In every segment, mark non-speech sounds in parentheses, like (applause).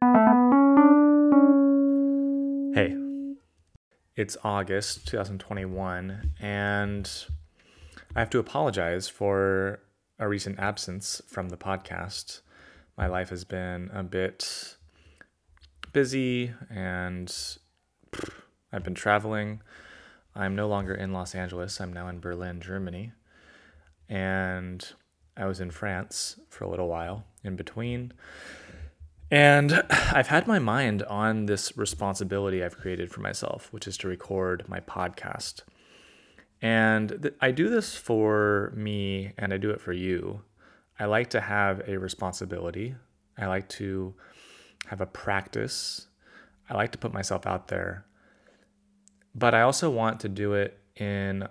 Hey, it's August 2021, and I have to apologize for a recent absence from the podcast. My life has been a bit busy, and I've been traveling. I'm no longer in Los Angeles, I'm now in Berlin, Germany. And I was in France for a little while in between. And (sighs) I've had my mind on this responsibility I've created for myself, which is to record my podcast. And th- I do this for me and I do it for you. I like to have a responsibility. I like to have a practice. I like to put myself out there. But I also want to do it in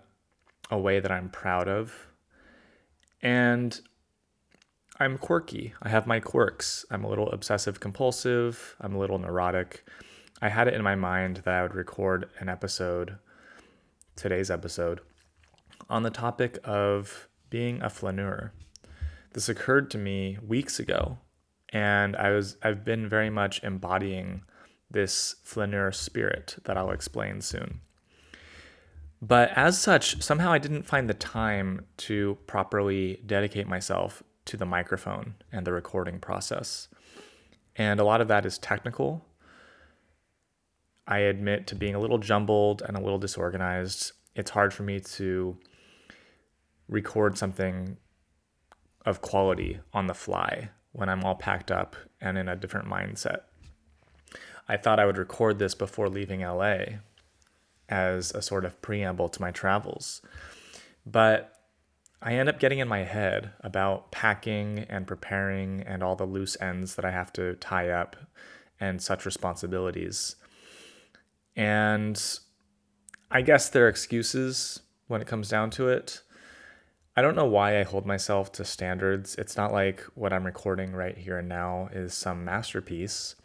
a way that I'm proud of. And I'm quirky. I have my quirks. I'm a little obsessive compulsive. I'm a little neurotic. I had it in my mind that I would record an episode, today's episode, on the topic of being a flaneur. This occurred to me weeks ago, and I was I've been very much embodying this flaneur spirit that I'll explain soon. But as such, somehow I didn't find the time to properly dedicate myself to the microphone and the recording process. And a lot of that is technical. I admit to being a little jumbled and a little disorganized. It's hard for me to record something of quality on the fly when I'm all packed up and in a different mindset. I thought I would record this before leaving LA as a sort of preamble to my travels. But I end up getting in my head about packing and preparing and all the loose ends that I have to tie up and such responsibilities. And I guess they're excuses when it comes down to it. I don't know why I hold myself to standards. It's not like what I'm recording right here and now is some masterpiece,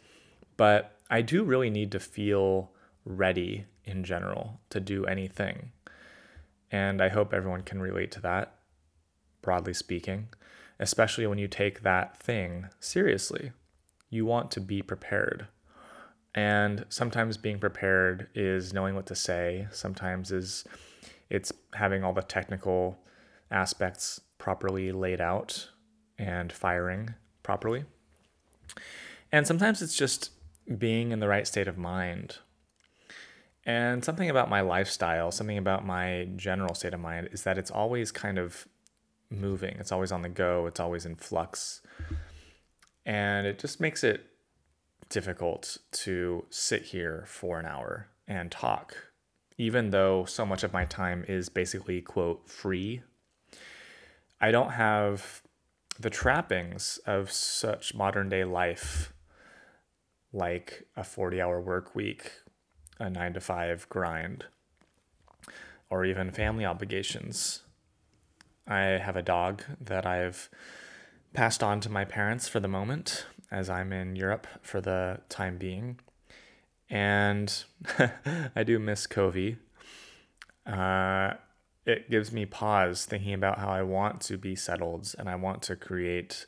but I do really need to feel ready in general to do anything. And I hope everyone can relate to that broadly speaking, especially when you take that thing seriously. You want to be prepared. And sometimes being prepared is knowing what to say, sometimes is it's having all the technical aspects properly laid out and firing properly. And sometimes it's just being in the right state of mind. And something about my lifestyle, something about my general state of mind is that it's always kind of moving. It's always on the go. It's always in flux. And it just makes it difficult to sit here for an hour and talk, even though so much of my time is basically, quote, free. I don't have the trappings of such modern day life, like a 40 hour work week, a nine to five grind, or even family obligations I have a dog that I've passed on to my parents for the moment, as I'm in Europe for the time being. And (laughs) I do miss Covey. Uh, it gives me pause thinking about how I want to be settled and I want to create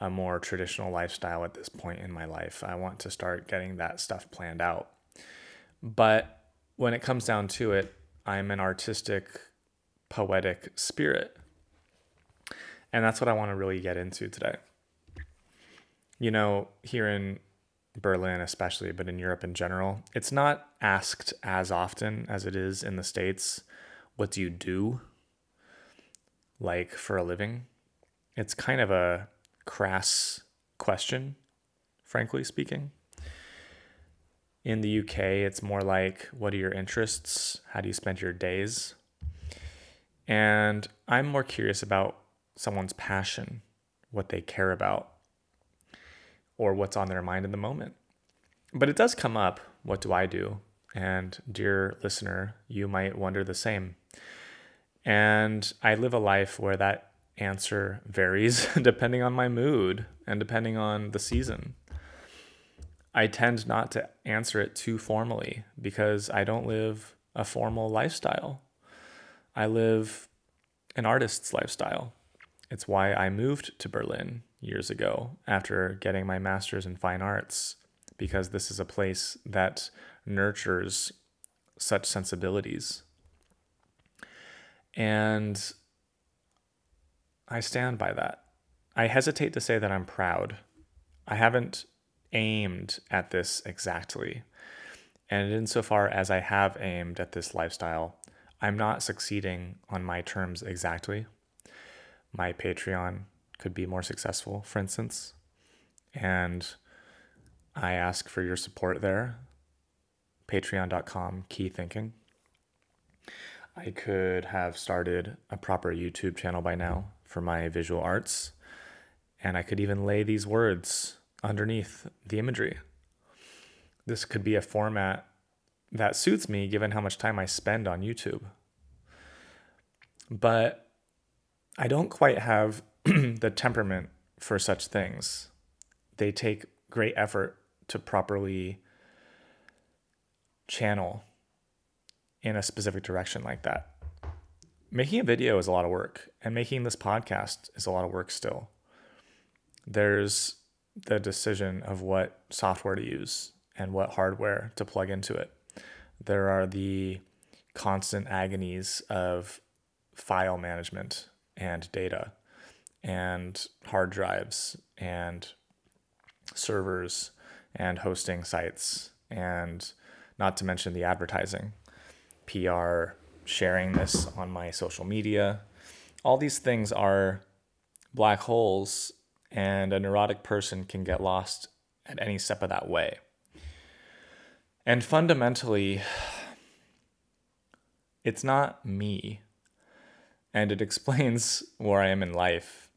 a more traditional lifestyle at this point in my life. I want to start getting that stuff planned out. But when it comes down to it, I'm an artistic, poetic spirit. And that's what I want to really get into today. You know, here in Berlin, especially, but in Europe in general, it's not asked as often as it is in the States. What do you do? Like for a living? It's kind of a crass question, frankly speaking. In the UK, it's more like, what are your interests? How do you spend your days? And I'm more curious about someone's passion, what they care about, or what's on their mind in the moment. But it does come up what do I do? And dear listener, you might wonder the same. And I live a life where that answer varies (laughs) depending on my mood and depending on the season. I tend not to answer it too formally because I don't live a formal lifestyle. I live an artist's lifestyle. It's why I moved to Berlin years ago after getting my master's in fine arts because this is a place that nurtures such sensibilities. And I stand by that. I hesitate to say that I'm proud. I haven't aimed at this exactly. And insofar as I have aimed at this lifestyle, I'm not succeeding on my terms exactly. My Patreon could be more successful, for instance. And I ask for your support there. Patreon.com, key thinking. I could have started a proper YouTube channel by now for my visual arts. And I could even lay these words underneath the imagery. This could be a format that suits me given how much time I spend on YouTube. But I don't quite have (clears throat) the temperament for such things. They take great effort to properly channel in a specific direction like that. Making a video is a lot of work, and making this podcast is a lot of work still. There's the decision of what software to use and what hardware to plug into it. There are the constant agonies of file management and data and hard drives and servers and hosting sites and not to mention the advertising, PR, sharing this on my social media. All these things are black holes, and a neurotic person can get lost at any step of that way. And fundamentally, (sighs) it's not me. And it explains (laughs) where I am in life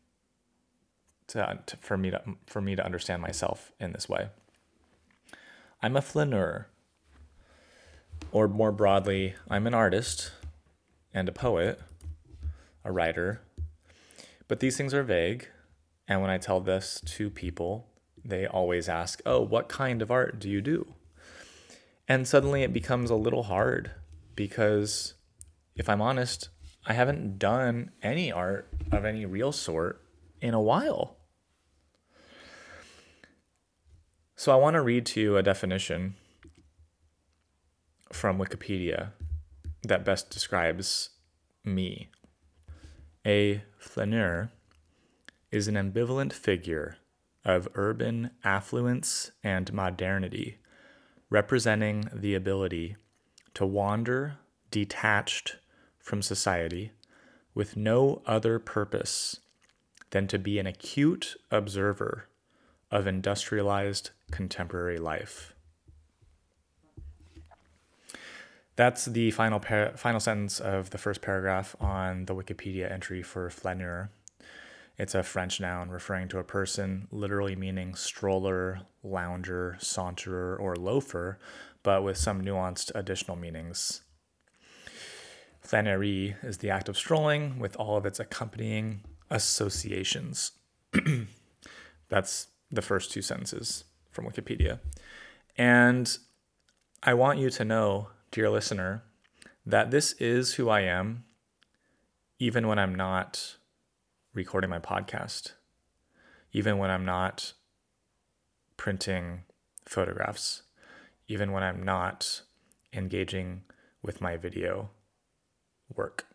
to, uh, to, for, me to, for me to understand myself in this way. I'm a flaneur. Or more broadly, I'm an artist and a poet, a writer. But these things are vague. And when I tell this to people, they always ask, Oh, what kind of art do you do? And suddenly it becomes a little hard because, if I'm honest, I haven't done any art of any real sort in a while. So I want to read to you a definition from Wikipedia that best describes me. A flaneur is an ambivalent figure of urban affluence and modernity, representing the ability to wander detached from society with no other purpose than to be an acute observer of industrialized contemporary life. That's the final par- final sentence of the first paragraph on the Wikipedia entry for flaneur. It's a French noun referring to a person, literally meaning stroller, lounger, saunterer, or loafer, but with some nuanced additional meanings. Flânerie is the act of strolling with all of its accompanying associations. (clears throat) That's the first two sentences from Wikipedia. And I want you to know dear listener, that this is who I am, even when I'm not recording my podcast, even when I'm not printing photographs, even when I'm not engaging with my video work.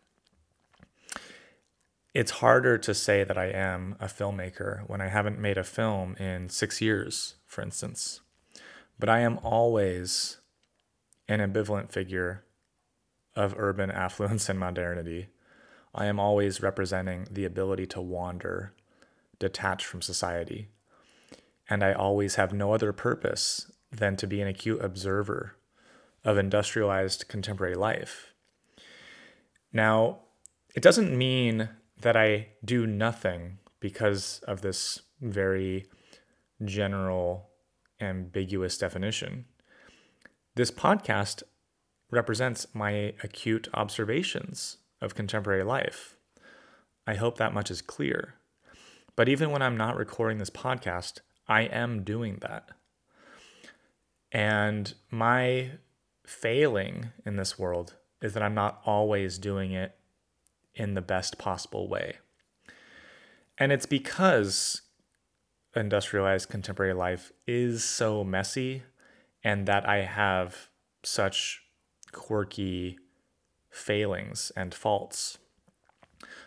It's harder to say that I am a filmmaker when I haven't made a film in six years, for instance. But I am always an ambivalent figure of urban (laughs) affluence and modernity. I am always representing the ability to wander, detached from society. And I always have no other purpose than to be an acute observer of industrialized contemporary life. Now, it doesn't mean that I do nothing because of this very general, ambiguous definition. This podcast represents my acute observations of contemporary life. I hope that much is clear. But even when I'm not recording this podcast, I am doing that. And my failing in this world is that I'm not always doing it in the best possible way. And it's because industrialized contemporary life is so messy and that I have such quirky failings and faults.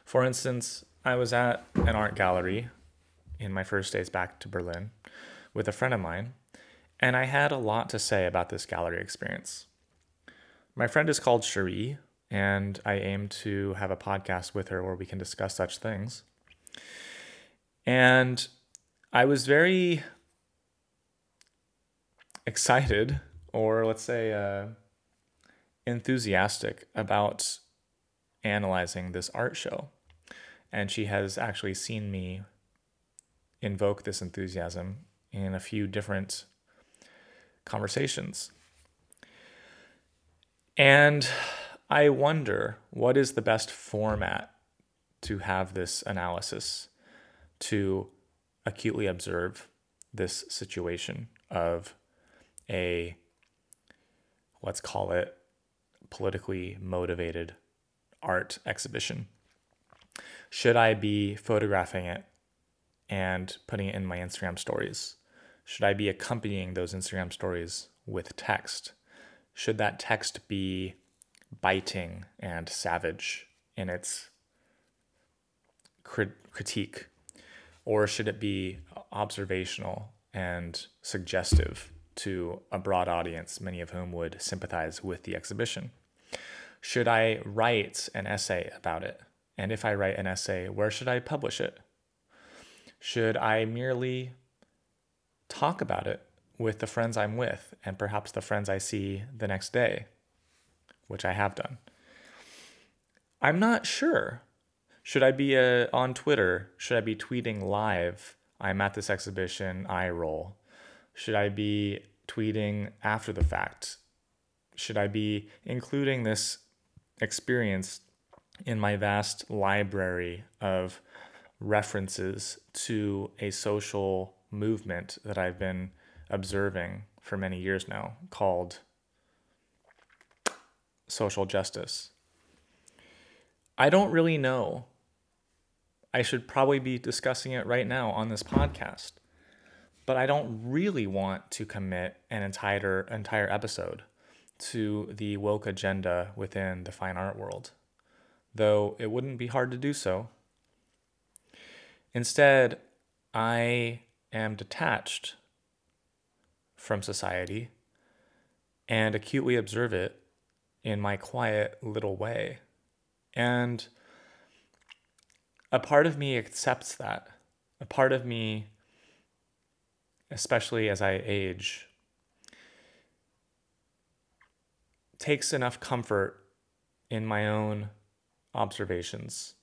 For instance, I was at an art gallery in my first days back to Berlin with a friend of mine, and I had a lot to say about this gallery experience. My friend is called Cherie, and I aim to have a podcast with her where we can discuss such things. And I was very excited, or let's say uh, enthusiastic about analyzing this art show. And she has actually seen me invoke this enthusiasm in a few different conversations. And I wonder what is the best format to have this analysis to acutely observe this situation of a, let's call it, politically motivated art exhibition. Should I be photographing it and putting it in my Instagram stories? Should I be accompanying those Instagram stories with text? Should that text be biting and savage in its crit- critique? Or should it be observational and suggestive to a broad audience, many of whom would sympathize with the exhibition? Should I write an essay about it? And if I write an essay, where should I publish it? Should I merely talk about it with the friends I'm with and perhaps the friends I see the next day, which I have done? I'm not sure. Should I be uh, on Twitter? Should I be tweeting live? I'm at this exhibition, I roll. Should I be tweeting after the fact? Should I be including this experience in my vast library of references to a social movement that I've been observing for many years now called social justice. I don't really know. I should probably be discussing it right now on this podcast. But I don't really want to commit an entire entire episode to the woke agenda within the fine art world, though it wouldn't be hard to do so. Instead, I am detached from society and acutely observe it in my quiet little way. And a part of me accepts that. A part of me, especially as I age, takes enough comfort in my own observations,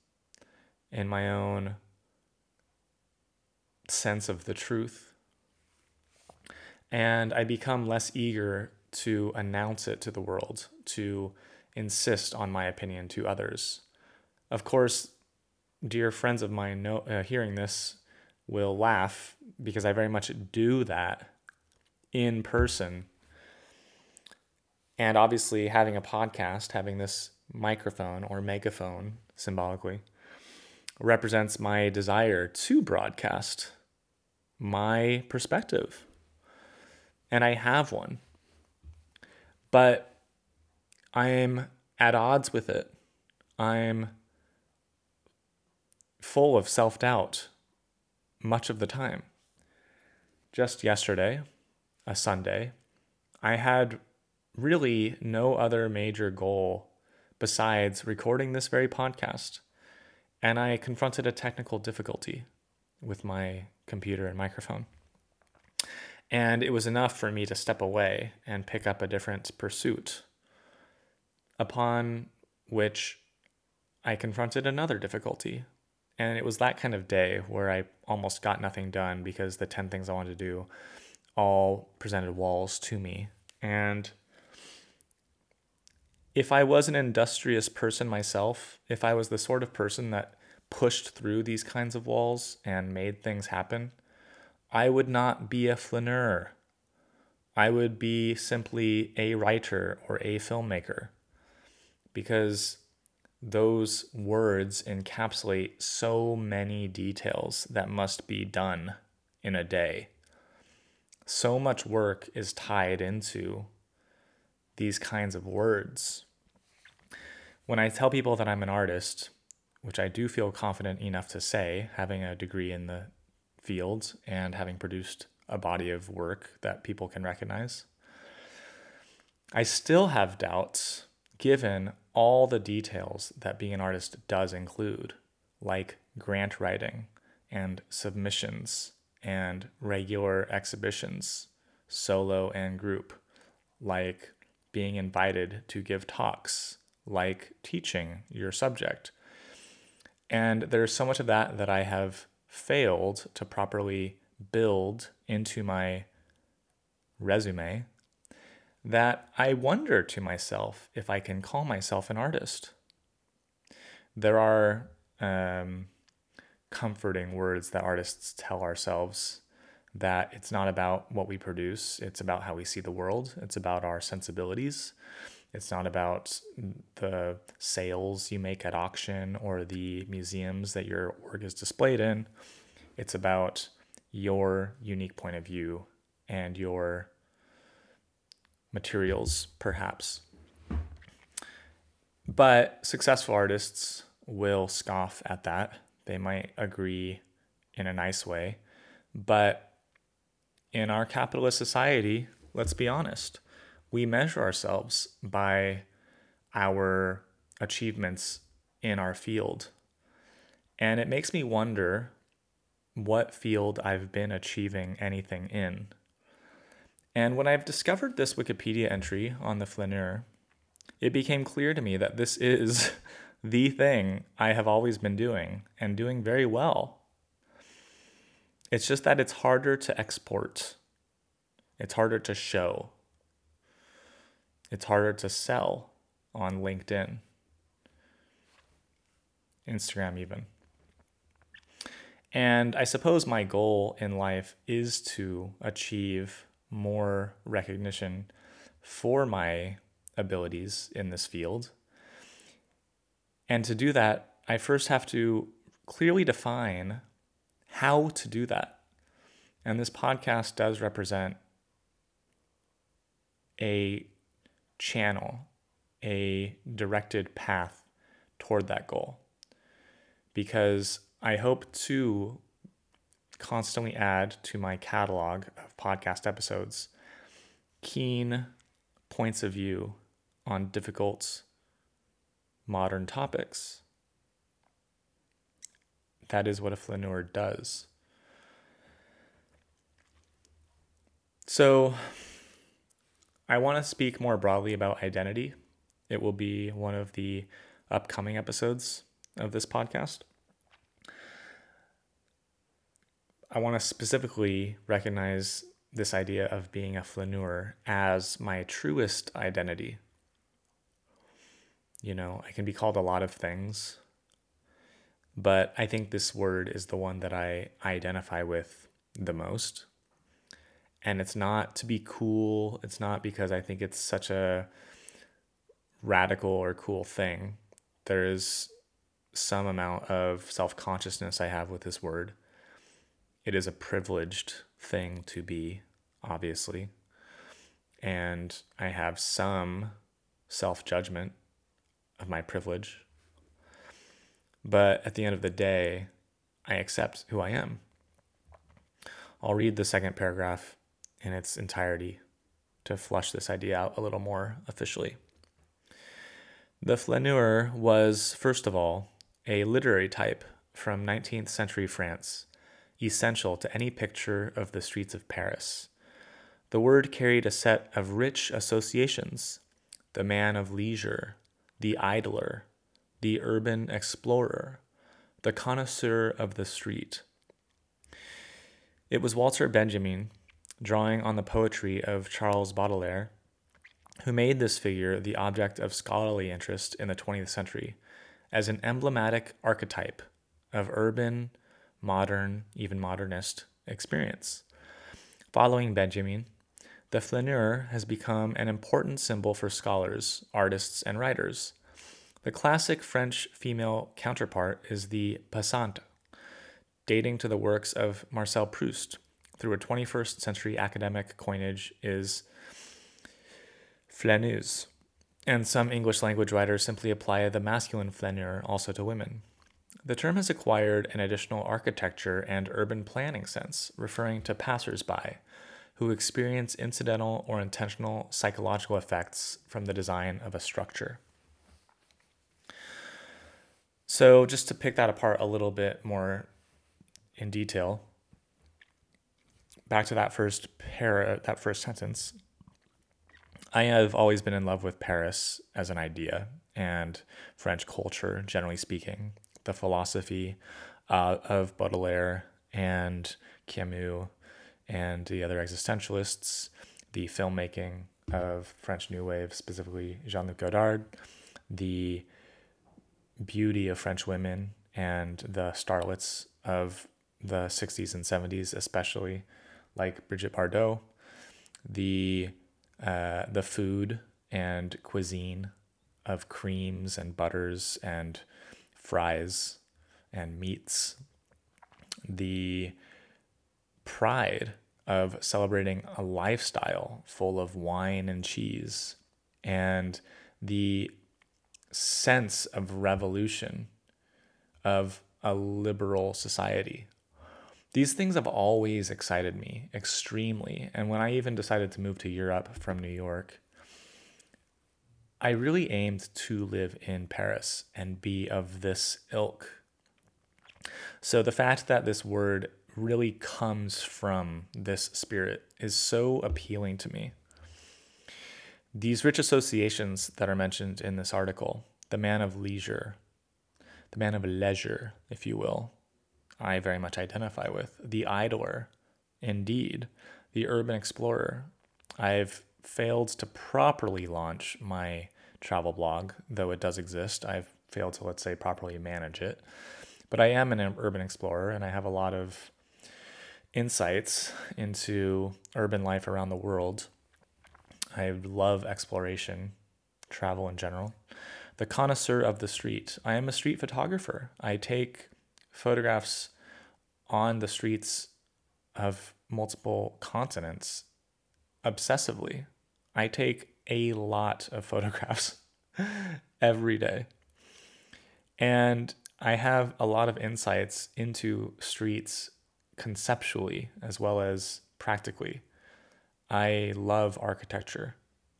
in my own sense of the truth. And I become less eager to announce it to the world, to insist on my opinion to others. Of course, dear friends of mine know, uh, hearing this will laugh because I very much do that in person and obviously, having a podcast, having this microphone or megaphone symbolically, represents my desire to broadcast my perspective. And I have one. But I'm at odds with it. I'm full of self doubt much of the time. Just yesterday, a Sunday, I had really no other major goal besides recording this very podcast. And I confronted a technical difficulty with my computer and microphone. And it was enough for me to step away and pick up a different pursuit, upon which I confronted another difficulty. And it was that kind of day where I almost got nothing done because the 10 things I wanted to do all presented walls to me. And if I was an industrious person myself, if I was the sort of person that pushed through these kinds of walls and made things happen, I would not be a flaneur. I would be simply a writer or a filmmaker because those words encapsulate so many details that must be done in a day. So much work is tied into these kinds of words. When I tell people that I'm an artist, which I do feel confident enough to say, having a degree in the field and having produced a body of work that people can recognize, I still have doubts given all the details that being an artist does include, like grant writing and submissions and regular exhibitions, solo and group, like being invited to give talks, like teaching your subject. And there's so much of that that I have failed to properly build into my resume that I wonder to myself if I can call myself an artist. There are um, comforting words that artists tell ourselves that it's not about what we produce, it's about how we see the world, it's about our sensibilities. It's not about the sales you make at auction or the museums that your work is displayed in. It's about your unique point of view and your materials, perhaps. But successful artists will scoff at that. They might agree in a nice way. But in our capitalist society, let's be honest, we measure ourselves by our achievements in our field. And it makes me wonder what field I've been achieving anything in. And when I've discovered this Wikipedia entry on the flaneur, it became clear to me that this is (laughs) the thing I have always been doing and doing very well. It's just that it's harder to export, it's harder to show, it's harder to sell on LinkedIn, Instagram, even. And I suppose my goal in life is to achieve more recognition for my abilities in this field. And to do that, I first have to clearly define how to do that. And this podcast does represent a channel, a directed path toward that goal. Because I hope to constantly add to my catalog of podcast episodes keen points of view on difficult modern topics. That is what a flaneur does. So, I want to speak more broadly about identity. It will be one of the upcoming episodes of this podcast. I want to specifically recognize this idea of being a flaneur as my truest identity. You know, I can be called a lot of things, but I think this word is the one that I identify with the most. And it's not to be cool, it's not because I think it's such a radical or cool thing. There is some amount of self consciousness I have with this word it is a privileged thing to be, obviously. And I have some self judgment of my privilege. But at the end of the day, I accept who I am. I'll read the second paragraph in its entirety to flush this idea out a little more officially. The flaneur was, first of all, a literary type from 19th century France essential to any picture of the streets of Paris. The word carried a set of rich associations the man of leisure, the idler, the urban explorer, the connoisseur of the street. It was Walter Benjamin, drawing on the poetry of Charles Baudelaire, who made this figure the object of scholarly interest in the 20th century as an emblematic archetype of urban modern, even modernist experience. Following Benjamin, the flaneur has become an important symbol for scholars, artists, and writers. The classic French female counterpart is the passante, dating to the works of Marcel Proust, through a 21st century academic coinage is flâneuse, and some English language writers simply apply the masculine flaneur also to women. The term has acquired an additional architecture and urban planning sense, referring to passersby who experience incidental or intentional psychological effects from the design of a structure. So, just to pick that apart a little bit more in detail, back to that first para, that first sentence. I have always been in love with Paris as an idea and French culture, generally speaking. The philosophy uh, of Baudelaire and Camus and the other existentialists, the filmmaking of French New Wave, specifically Jean Luc Godard, the beauty of French women and the starlets of the 60s and 70s, especially like Brigitte Bardot, the uh, the food and cuisine of creams and butters and fries and meats, the pride of celebrating a lifestyle full of wine and cheese, and the sense of revolution of a liberal society. These things have always excited me extremely. And when I even decided to move to Europe from New York, I really aimed to live in Paris and be of this ilk. So the fact that this word really comes from this spirit is so appealing to me. These rich associations that are mentioned in this article, the man of leisure, the man of leisure, if you will, I very much identify with. The idler, indeed, the urban explorer. I've failed to properly launch my travel blog, though it does exist. I've failed to, let's say, properly manage it. But I am an urban explorer and I have a lot of insights into urban life around the world. I love exploration, travel in general. The connoisseur of the street. I am a street photographer. I take photographs on the streets of multiple continents obsessively. I take a lot of (laughs) photographs every day. And I have a lot of insights into streets conceptually as well as practically. I love architecture.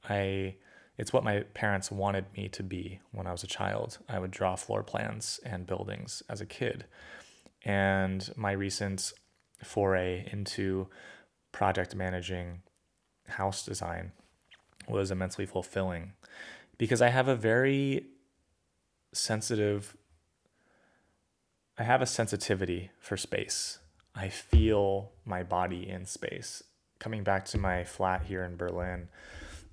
I it's what my parents wanted me to be when I was a child. I would draw floor plans and buildings as a kid. And my recent foray into project managing house design was immensely fulfilling because I have a very sensitive I have a sensitivity for space. I feel my body in space. Coming back to my flat here in Berlin,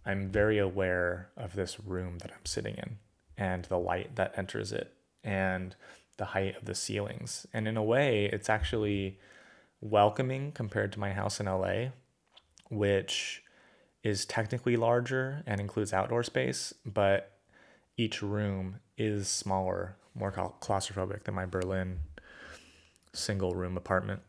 I'm very aware of this room that I'm sitting in and the light that enters it and the height of the ceilings. And in a way, it's actually welcoming compared to my house in LA, which is technically larger and includes outdoor space, but each room is smaller, more claustrophobic than my Berlin single room apartment.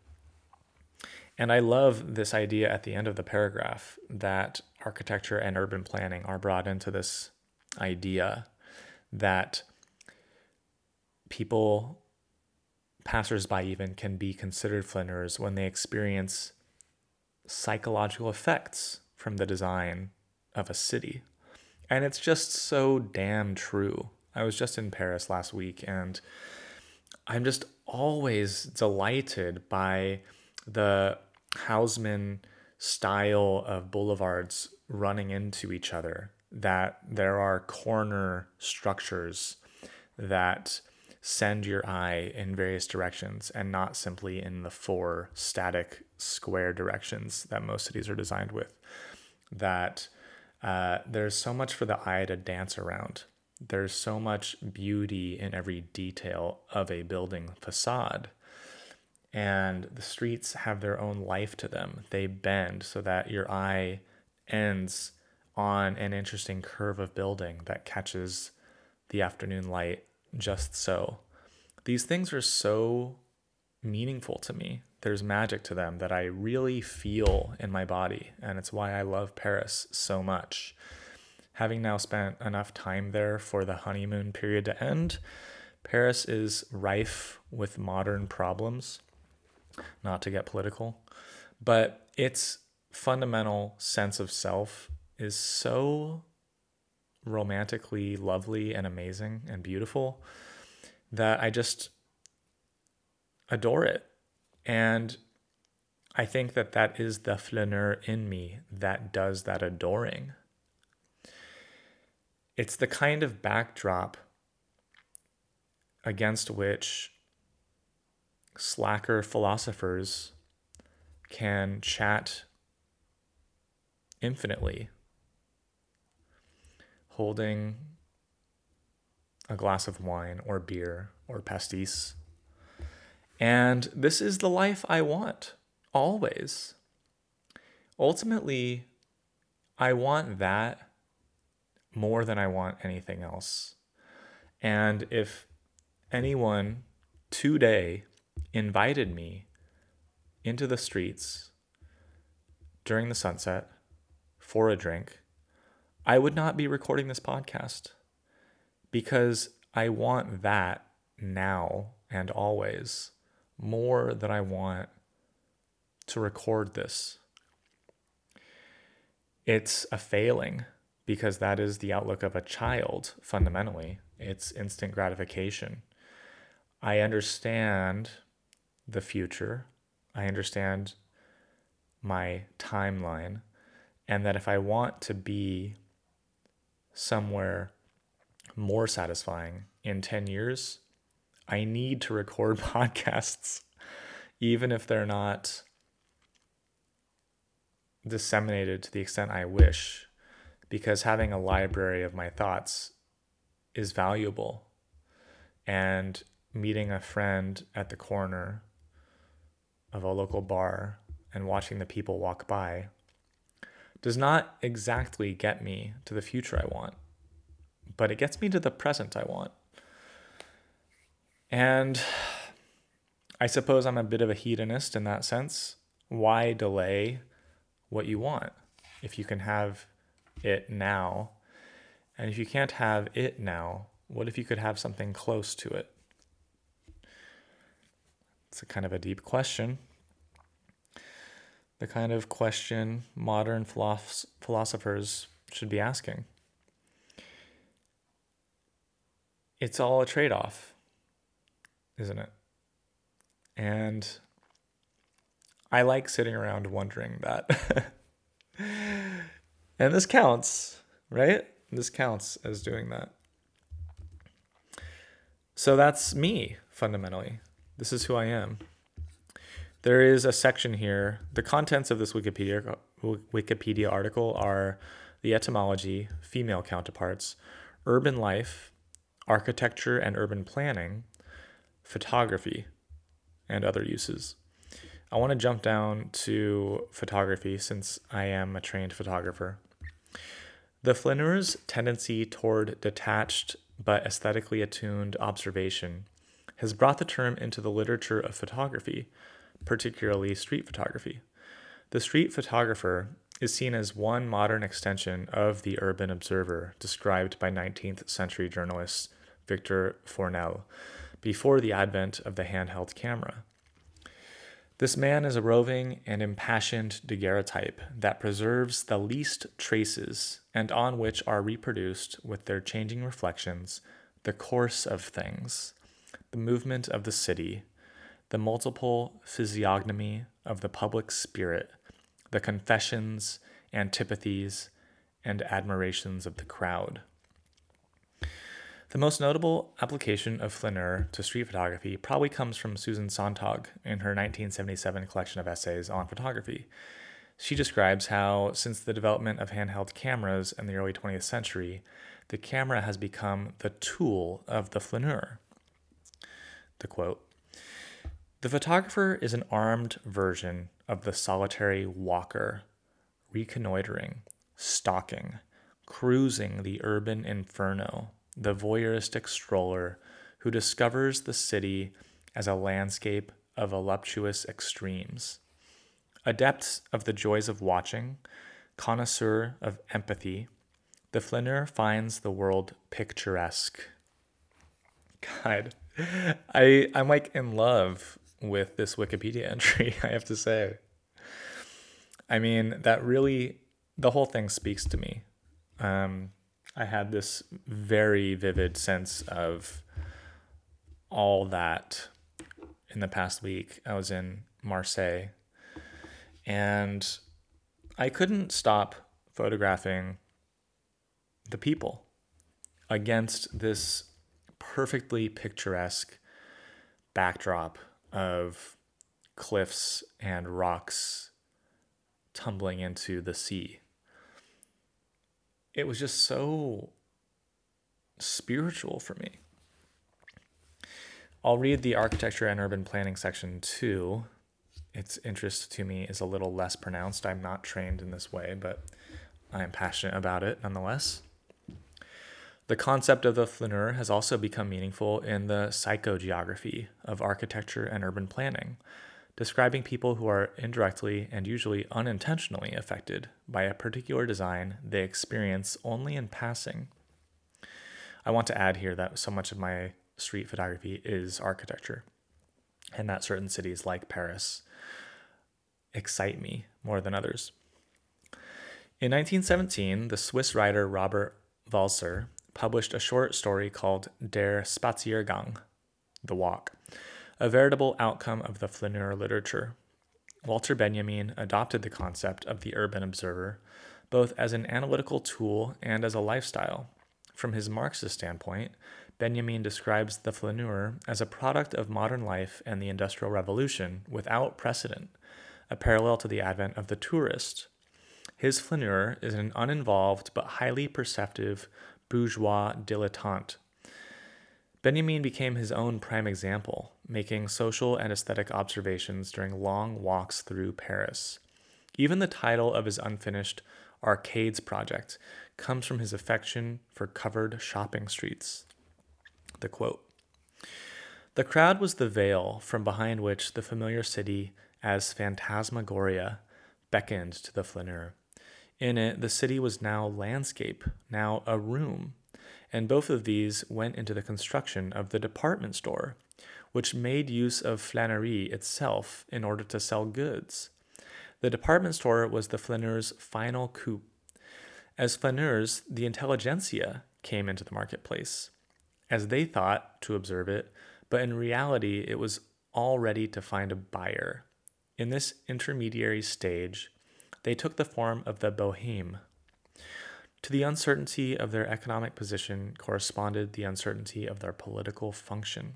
And I love this idea at the end of the paragraph that architecture and urban planning are brought into this idea that people, passersby even, can be considered flâneurs when they experience psychological effects from the design of a city. And it's just so damn true. I was just in Paris last week and I'm just always delighted by the Haussmann style of boulevards running into each other, that there are corner structures that send your eye in various directions and not simply in the four static square directions that most cities are designed with that uh, there's so much for the eye to dance around. There's so much beauty in every detail of a building facade. And the streets have their own life to them. They bend so that your eye ends on an interesting curve of building that catches the afternoon light just so. These things are so meaningful to me there's magic to them that I really feel in my body. And it's why I love Paris so much. Having now spent enough time there for the honeymoon period to end, Paris is rife with modern problems, not to get political, but its fundamental sense of self is so romantically lovely and amazing and beautiful that I just adore it. And I think that that is the flaneur in me that does that adoring. It's the kind of backdrop against which slacker philosophers can chat infinitely, holding a glass of wine or beer or pastis. And this is the life I want, always. Ultimately, I want that more than I want anything else. And if anyone today invited me into the streets during the sunset for a drink, I would not be recording this podcast because I want that now and always more than I want to record this. It's a failing because that is the outlook of a child fundamentally. It's instant gratification. I understand the future. I understand my timeline. And that if I want to be somewhere more satisfying in 10 years, I need to record (laughs) podcasts, even if they're not disseminated to the extent I wish because having a library of my thoughts is valuable. And meeting a friend at the corner of a local bar and watching the people walk by does not exactly get me to the future I want, but it gets me to the present I want. And I suppose I'm a bit of a hedonist in that sense. Why delay what you want if you can have it now. And if you can't have it now, what if you could have something close to it? It's a kind of a deep question. The kind of question modern philosophers should be asking. It's all a trade off, isn't it? And I like sitting around wondering that. (laughs) And this counts, right? This counts as doing that. So that's me, fundamentally. This is who I am. There is a section here. The contents of this Wikipedia Wikipedia article are the etymology, female counterparts, urban life, architecture and urban planning, photography, and other uses. I want to jump down to photography since I am a trained photographer. The flaneur's tendency toward detached but aesthetically attuned observation has brought the term into the literature of photography, particularly street photography. The street photographer is seen as one modern extension of the urban observer described by 19th century journalist Victor Fournel before the advent of the handheld camera. This man is a roving and impassioned daguerreotype that preserves the least traces and on which are reproduced, with their changing reflections, the course of things, the movement of the city, the multiple physiognomy of the public spirit, the confessions, antipathies, and admirations of the crowd. The most notable application of flaneur to street photography probably comes from Susan Sontag in her 1977 collection of essays on photography. She describes how, since the development of handheld cameras in the early 20th century, the camera has become the tool of the flaneur. The quote The photographer is an armed version of the solitary walker, reconnoitering, stalking, cruising the urban inferno the voyeuristic stroller who discovers the city as a landscape of voluptuous extremes. Adept of the joys of watching, connoisseur of empathy, the flaneur finds the world picturesque. (laughs) God, (laughs) I I'm like in love with this Wikipedia (laughs) entry, I have to say. I mean, that really the whole thing speaks to me. Um, I had this very vivid sense of all that in the past week. I was in Marseille and I couldn't stop photographing the people against this perfectly picturesque backdrop of cliffs and rocks tumbling into the sea. It was just so spiritual for me. I'll read the architecture and urban planning section too. Its interest to me is a little less pronounced. I'm not trained in this way, but I am passionate about it nonetheless. The concept of the flaneur has also become meaningful in the psychogeography of architecture and urban planning, describing people who are indirectly and usually unintentionally affected by a particular design they experience only in passing. I want to add here that so much of my street photography is architecture, and that certain cities like Paris excite me more than others. In 1917, the Swiss writer Robert Walser published a short story called Der Spaziergang, The Walk, a veritable outcome of the flaneur literature. Walter Benjamin adopted the concept of the urban observer both as an analytical tool and as a lifestyle. From his Marxist standpoint, Benjamin describes the flaneur as a product of modern life and the Industrial Revolution without precedent, a parallel to the advent of the tourist. His flaneur is an uninvolved but highly perceptive bourgeois dilettante. Benjamin became his own prime example, making social and aesthetic observations during long walks through Paris. Even the title of his unfinished Arcades project comes from his affection for covered shopping streets. The quote The crowd was the veil from behind which the familiar city, as phantasmagoria, beckoned to the flaneur. In it, the city was now landscape, now a room, and both of these went into the construction of the department store, which made use of flanerie itself in order to sell goods. The department store was the flaneur's final coup. As flaneurs, the intelligentsia came into the marketplace, as they thought to observe it, but in reality, it was all ready to find a buyer. In this intermediary stage, they took the form of the boheme. To the uncertainty of their economic position corresponded the uncertainty of their political function.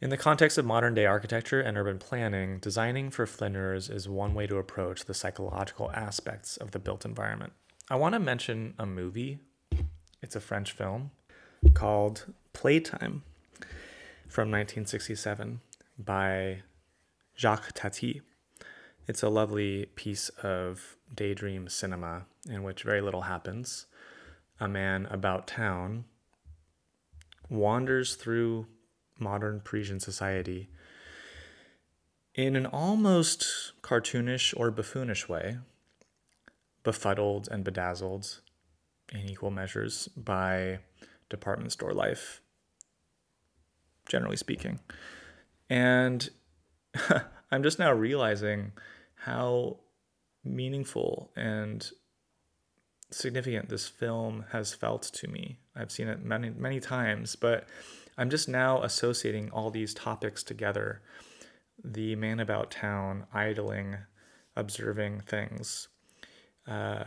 In the context of modern day architecture and urban planning, designing for flaneurs is one way to approach the psychological aspects of the built environment. I want to mention a movie. It's a French film called Playtime from 1967 by Jacques Tati. It's a lovely piece of daydream cinema in which very little happens. A man about town wanders through modern Parisian society in an almost cartoonish or buffoonish way, befuddled and bedazzled in equal measures by department store life, generally speaking. And (laughs) I'm just now realizing how meaningful and significant this film has felt to me. I've seen it many, many times, but I'm just now associating all these topics together. The man about town, idling, observing things, uh,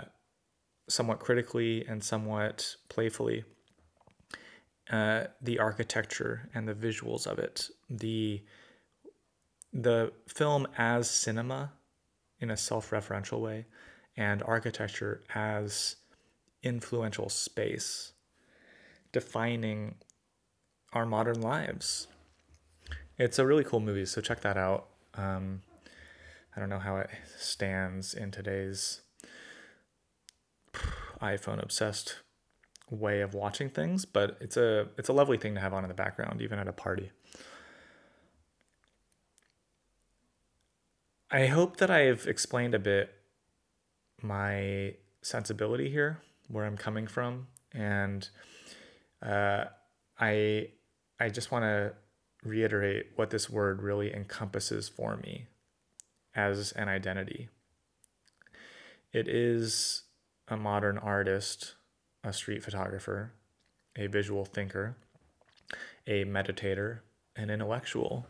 somewhat critically and somewhat playfully. Uh, the architecture and the visuals of it, the the film as cinema in a self referential way, and architecture as influential space defining our modern lives. It's a really cool movie, so check that out. Um, I don't know how it stands in today's iPhone obsessed way of watching things, but it's a it's a lovely thing to have on in the background, even at a party. I hope that I've explained a bit my sensibility here, where I'm coming from, and uh, I I just want to reiterate what this word really encompasses for me as an identity. It is a modern artist, a street photographer, a visual thinker, a meditator, an intellectual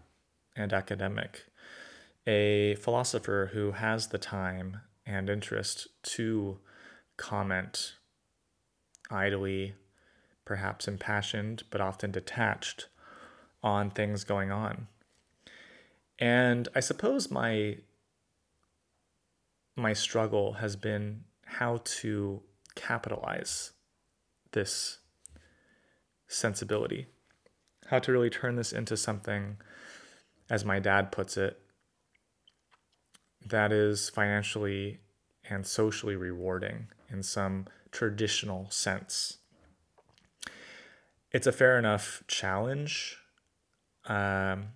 and academic, a philosopher who has the time and interest to comment idly, perhaps impassioned, but often detached on things going on. And I suppose my my struggle has been how to capitalize this sensibility, how to really turn this into something, as my dad puts it, that is financially and socially rewarding in some traditional sense. It's a fair enough challenge. Um,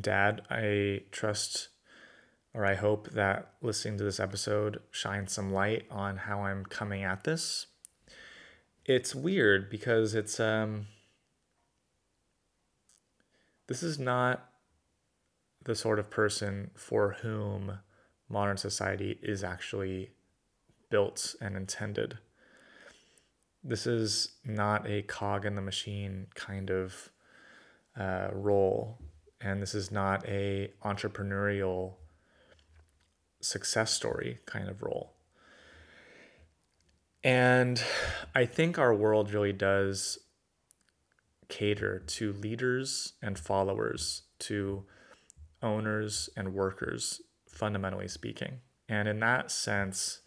Dad, I trust or I hope that listening to this episode shines some light on how I'm coming at this. It's weird because it's um this is not the sort of person for whom modern society is actually built and intended. This is not a cog in the machine kind of uh, role, and this is not a entrepreneurial success story kind of role. And I think our world really does cater to leaders and followers, to owners and workers, fundamentally speaking. And in that sense,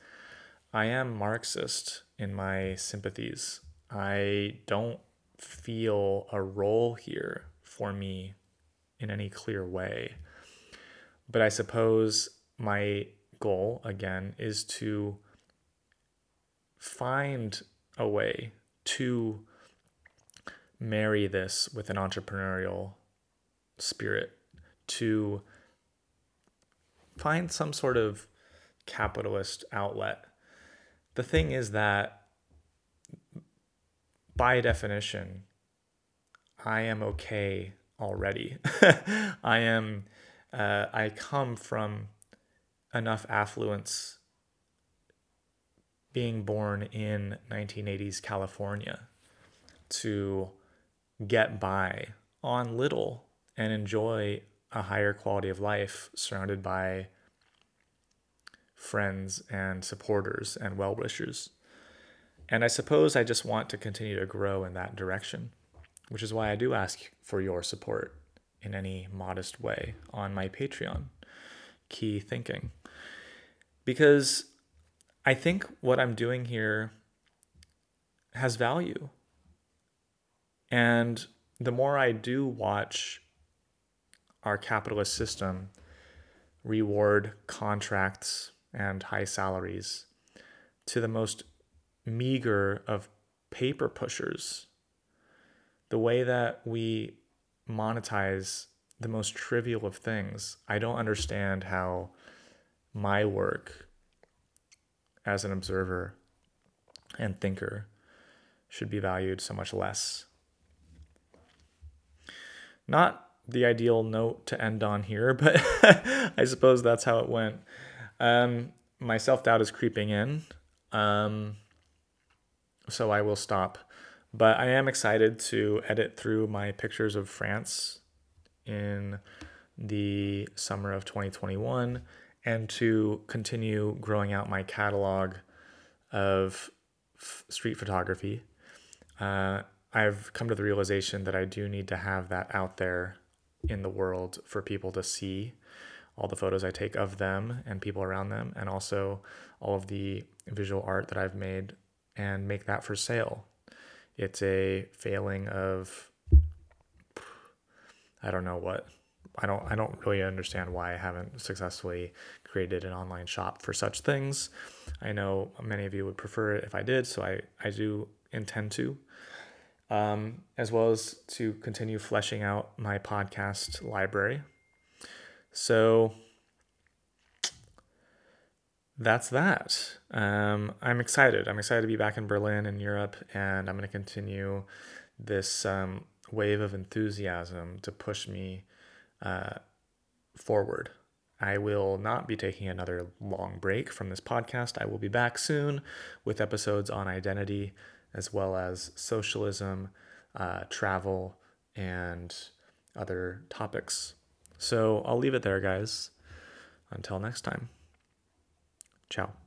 I am Marxist in my sympathies. I don't feel a role here for me in any clear way. But I suppose my goal again is to find a way to marry this with an entrepreneurial spirit to find some sort of capitalist outlet. The thing is that by definition, I am okay already. (laughs) I am, uh, I come from enough affluence being born in 1980s California to get by on little and enjoy a higher quality of life surrounded by friends and supporters and well wishers. And I suppose I just want to continue to grow in that direction, which is why I do ask for your support in any modest way on my Patreon, Key Thinking because I think what I'm doing here has value. And the more I do watch our capitalist system reward contracts and high salaries to the most meager of paper pushers, the way that we monetize the most trivial of things, I don't understand how my work as an observer and thinker should be valued so much less. Not the ideal note to end on here, (laughs) but I suppose that's how it went. Um, my self doubt is creeping in, um, so I will stop. But I am excited to edit through my pictures of France in the summer of 2021 and to continue growing out my catalog of f- street photography. Uh, I've come to the realization that I do need to have that out there in the world for people to see all the photos I take of them and people around them, and also all of the visual art that I've made and make that for sale. It's a failing of, I don't know what I don't I don't really understand why I haven't successfully created an online shop for such things. I know many of you would prefer it if I did, so I, I do intend to. Um, as well as to continue fleshing out my podcast library. So that's that. Um, I'm excited. I'm excited to be back in Berlin in Europe, and I'm going to continue this um, wave of enthusiasm to push me uh, forward. I will not be taking another long break from this podcast. I will be back soon with episodes on identity as well as socialism, uh, travel, and other topics. So I'll leave it there, guys. Until next time. Ciao.